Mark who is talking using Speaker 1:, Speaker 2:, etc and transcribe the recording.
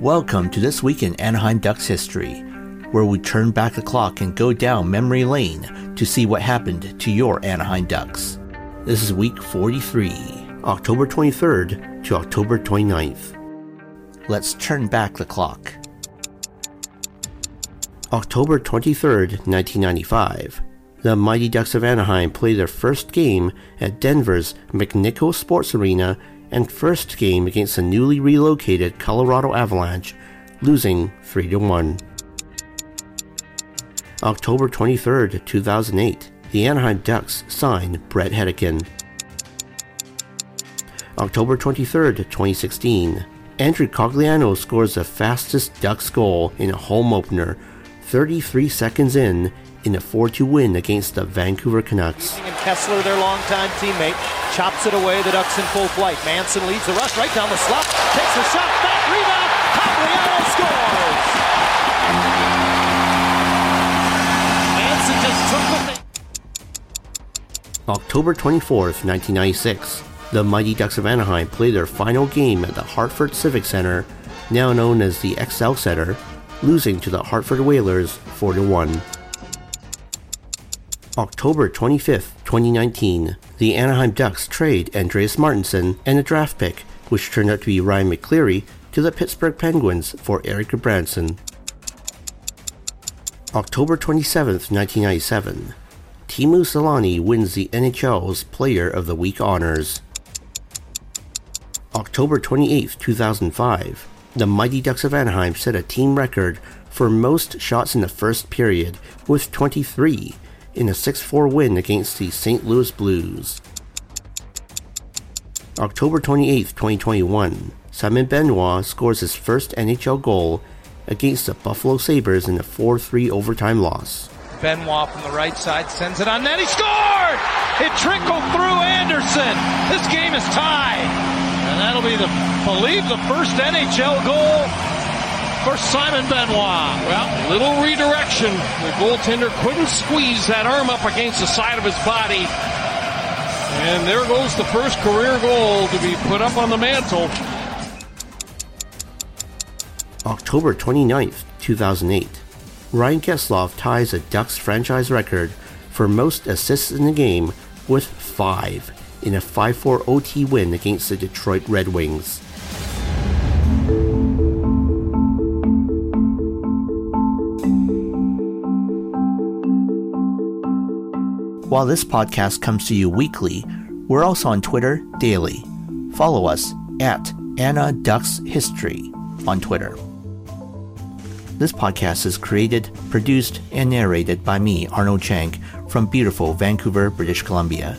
Speaker 1: Welcome to This Week in Anaheim Ducks History, where we turn back the clock and go down memory lane to see what happened to your Anaheim Ducks. This is week 43, October 23rd to October 29th. Let's turn back the clock. October 23rd, 1995. The Mighty Ducks of Anaheim played their first game at Denver's McNichols Sports Arena and first game against the newly relocated Colorado Avalanche, losing 3 1. October 23, 2008, the Anaheim Ducks signed Brett Hedican. October 23, 2016, Andrew Cogliano scores the fastest Ducks goal in a home opener 33 seconds in in a 4-2 win against the Vancouver Canucks.
Speaker 2: And Kesler, their longtime teammate, chops it away. The Ducks in full flight. Manson leads the rush right down the slot, takes the shot, back rebound. Cogliano scores. Manson just took the thing.
Speaker 1: October 24th, 1996, the Mighty Ducks of Anaheim play their final game at the Hartford Civic Center, now known as the XL Center, losing to the Hartford Whalers 4 1. October 25th, 2019, the Anaheim Ducks trade Andreas Martinsen and a draft pick, which turned out to be Ryan McCleary, to the Pittsburgh Penguins for Erik Gudbranson. October 27th, 1997, Teemu Selanne wins the NHL's Player of the Week honors. October 28, 2005, the Mighty Ducks of Anaheim set a team record for most shots in the first period with 23 in a 6 4 win against the St. Louis Blues. October 28, 2021, Simon Benoit scores his first NHL goal against the Buffalo Sabres in a 4 3 overtime loss.
Speaker 3: Benoit from the right side sends it on net. He scored! It trickled through Anderson. This game is tied. The, believe, the first NHL goal for Simon Benoit.
Speaker 4: Well, little redirection. The goaltender couldn't squeeze that arm up against the side of his body. And there goes the first career goal to be put up on the mantle.
Speaker 1: October 29th, 2008. Ryan Getzlaf ties a Ducks franchise record for most assists in the game with five in a 5 4 OT win against the Detroit Red Wings. While this podcast comes to you weekly, we're also on Twitter daily. Follow us at Ana Ducks History on Twitter. This podcast is created, produced, and narrated by me, Arnold Chang, from beautiful Vancouver, British Columbia.